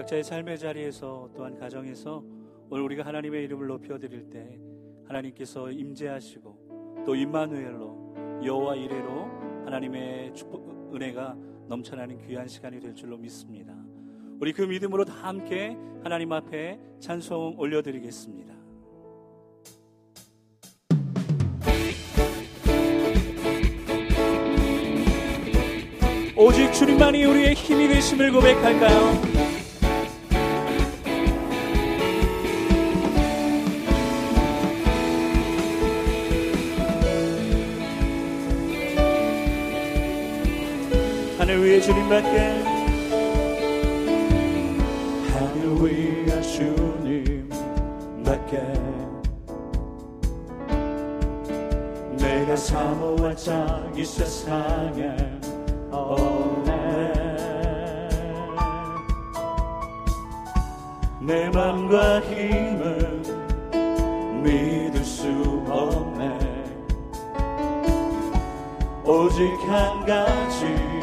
각자의 삶의 자리에서 또한 가정에서 오늘 우리가 하나님의 이름을 높여 드릴 때 하나님께서 임재하시고 또 임마누엘로 여호와 이레로 하나님의 축복 은혜가 넘쳐나는 귀한 시간이 될 줄로 믿습니다. 우리 그 믿음으로 다 함께 하나님 앞에 찬송 올려드리겠습니다. 오직 주님만이 우리의 힘이 되심을 고백할까요? 주님밖에 하늘 위에 주님밖에 내가 사모할 자이 세상에 없네. 내 맘과 힘은 믿을 수 없네. 오직 한 가지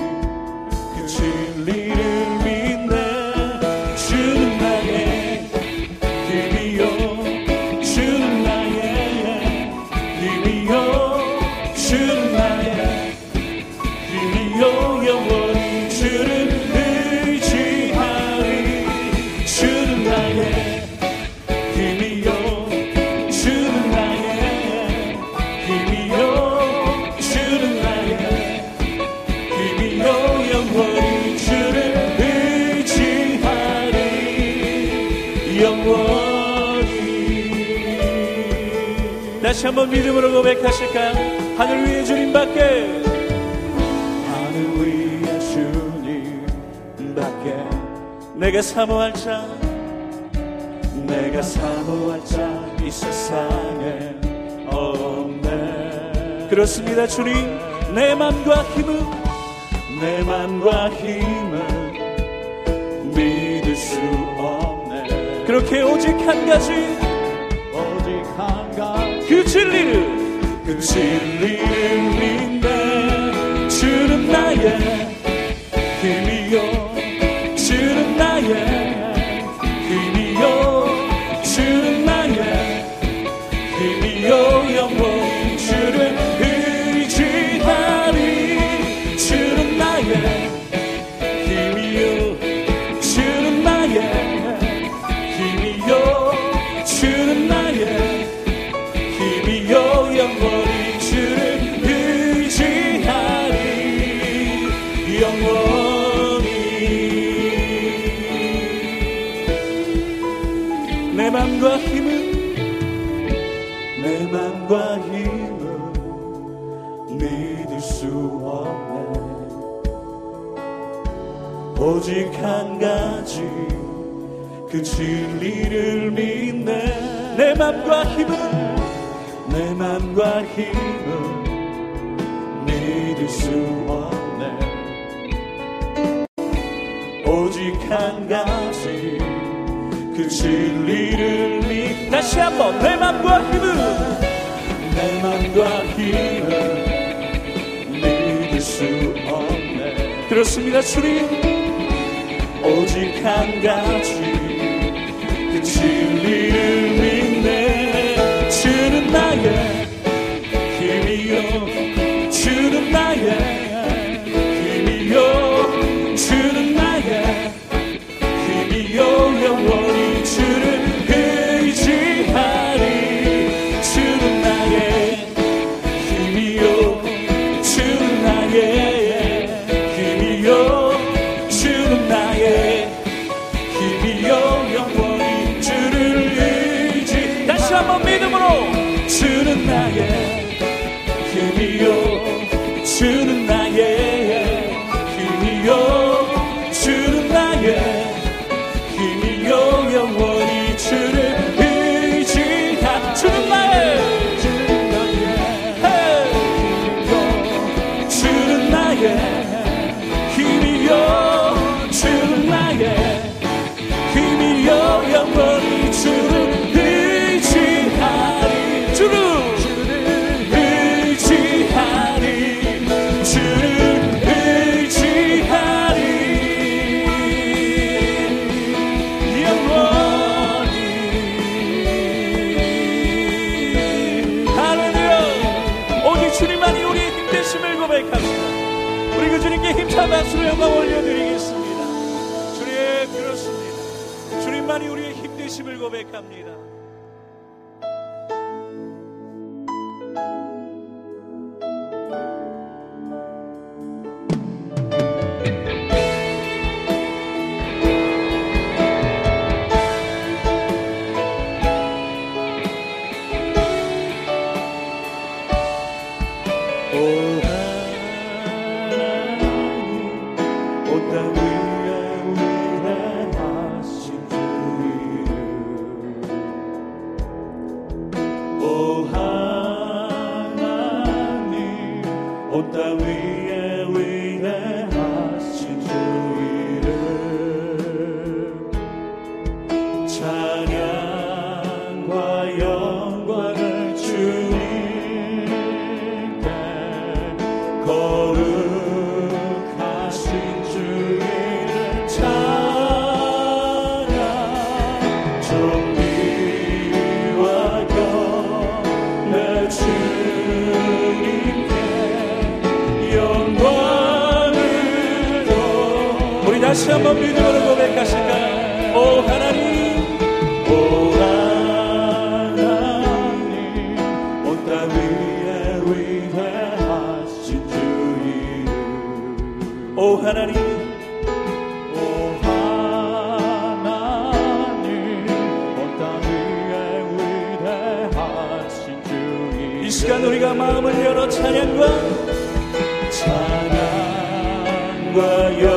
다시 한번 믿음으로 고백하실까요? 하늘 위에 주님 밖에. 하늘 위에 주님 밖에. 내가 사모할 자 내가 사모할 자 이 세상에. 없네 그렇습니다 주님. 내 맘과 힘은 내 맘과 힘은 믿을 수 없네. 그렇게 오직 한 가지 오직 한 가지. 그 진리를 그 진리를 믿네. 주는 나의 맘과 힘은 내 맘과 힘은 믿을 수 없네. 오직 한 가지 그 진리를 믿네. 내 맘과 힘은 내 맘과 힘은 믿을 수 없네. 오직 한 가지 그 진리를 믿 다시 한번 내 맘과 힘은 내 맘과 힘은 믿을 수 없네. 그렇습니다 주님. 오직 한 가지 주님만이 우리의 힘되심을 고백합니다. 다시 한번 믿음으로 고백하실까요? 오 하나님. 오 하나님. 온 땅 위에 위대하신 주 이름 오 하나님. 시간 우리가 마음을 열어 찬양과 찬양과 영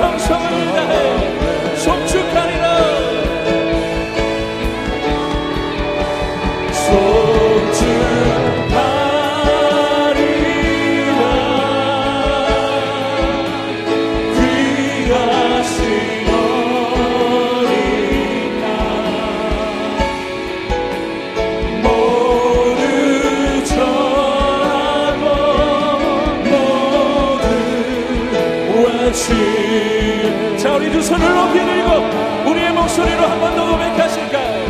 정성을 다해 자 우리 두 손을 높이 들고 우리의 목소리로 한 번 더 고백하실까요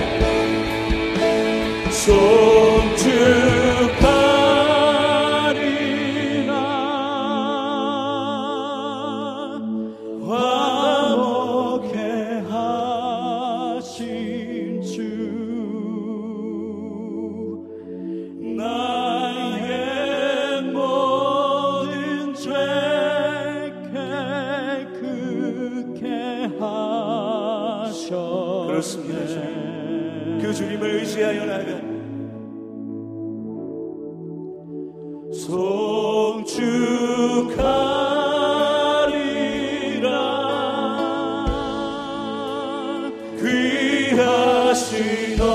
귀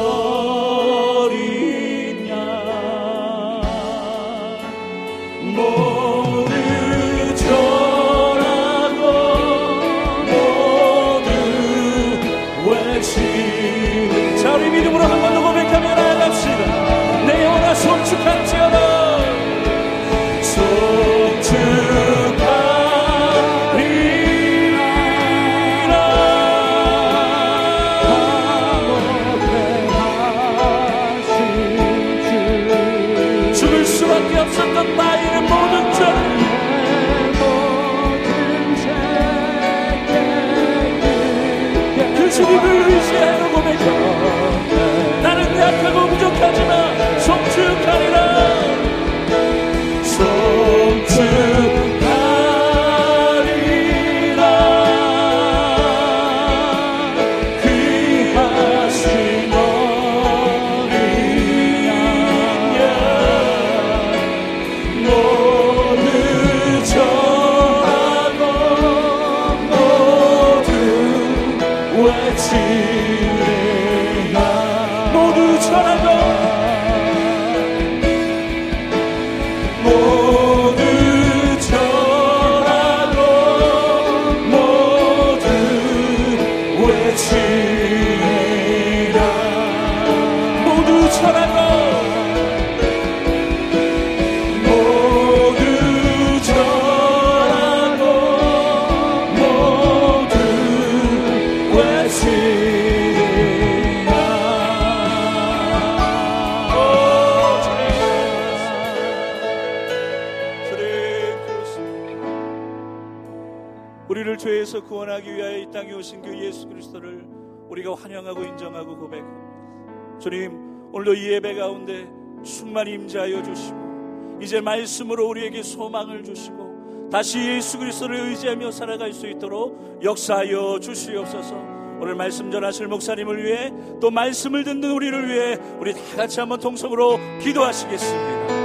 우리를 죄에서 구원하기 위하여 이 땅에 오신 그 예수 그리스도를 우리가 환영하고 인정하고 고백합니다. 주님 오늘도 이 예배 가운데 충만히 임재하여 주시고 이제 말씀으로 우리에게 소망을 주시고 다시 예수 그리스도를 의지하며 살아갈 수 있도록 역사하여 주시옵소서. 오늘 말씀 전하실 목사님을 위해 또 말씀을 듣는 우리를 위해 우리 다 같이 한번 통성으로 기도하시겠습니다